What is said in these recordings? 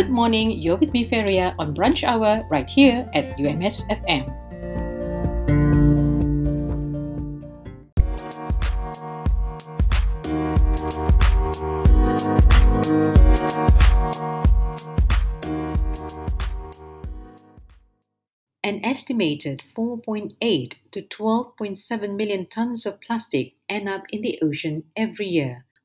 Good morning, you're with me, Feria, on Brunch Hour right here at UMS FM. An estimated 4.8 to 12.7 million tons of plastic end up in the ocean every year.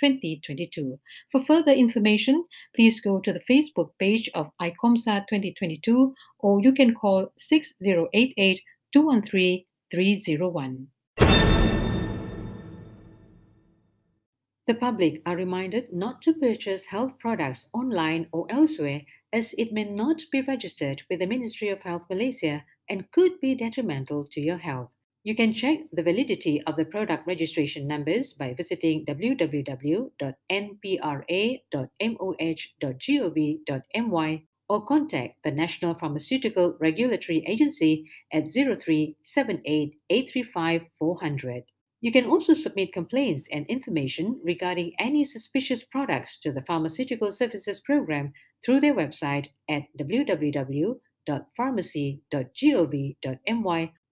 2022. For further information, please go to the Facebook page of VICOMSA 2022 or you can call 6088 213 301. The public are reminded not to purchase health products online or elsewhere as it may not be registered with the Ministry of Health Malaysia and could be detrimental to your health. You can check the validity of the product registration numbers by visiting www.npra.moh.gov.my or contact the National Pharmaceutical Regulatory Agency at 0378 835 400. You can also submit complaints and information regarding any suspicious products to the Pharmaceutical Services Program through their website at www.pharmacy.gov.my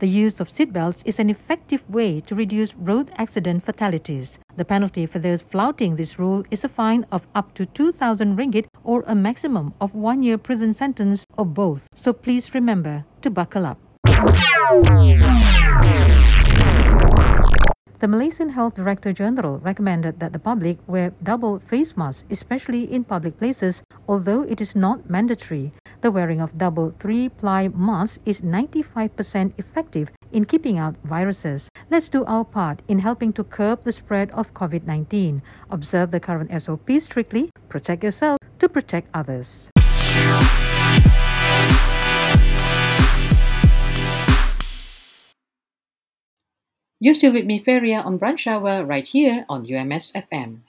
The use of seatbelts is an effective way to reduce road accident fatalities. The penalty for those flouting this rule is a fine of up to 2,000 ringgit or a maximum of one year prison sentence or both. So please remember to buckle up. The Malaysian Health Director General recommended that the public wear double face masks, especially in public places, although it is not mandatory. The wearing of double three ply masks is 95% effective in keeping out viruses. Let's do our part in helping to curb the spread of COVID 19. Observe the current SOP strictly, protect yourself to protect others. You're still with me, Feria, on Brunch Hour right here on UMS FM.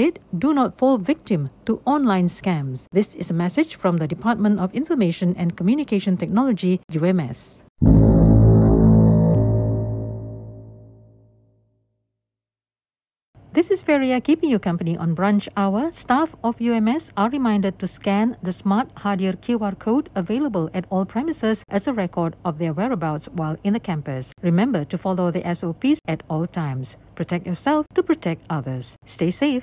it, do not fall victim to online scams. This is a message from the Department of Information and Communication Technology, UMS. This is Feria keeping you company on brunch hour. Staff of UMS are reminded to scan the Smart Hadir QR code available at all premises as a record of their whereabouts while in the campus. Remember to follow the SOPs at all times. Protect yourself to protect others. Stay safe.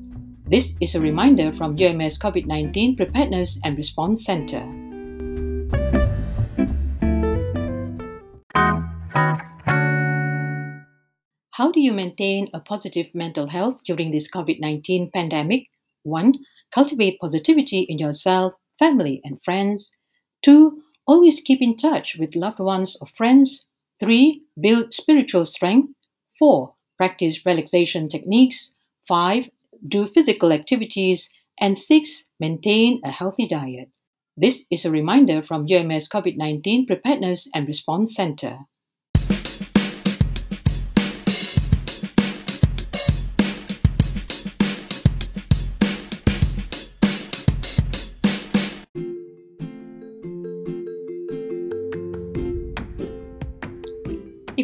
This is a reminder from UMS COVID 19 Preparedness and Response Center. How do you maintain a positive mental health during this COVID 19 pandemic? 1. Cultivate positivity in yourself, family, and friends. 2. Always keep in touch with loved ones or friends. 3. Build spiritual strength. 4. Practice relaxation techniques. 5. Do physical activities. And 6. Maintain a healthy diet. This is a reminder from UMS COVID 19 Preparedness and Response Center.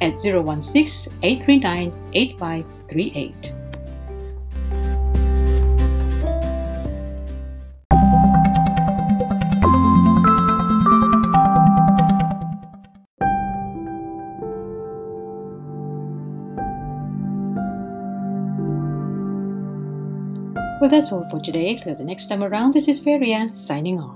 at 016 839 8538. Well, that's all for today. Till the next time around, this is Feria signing off.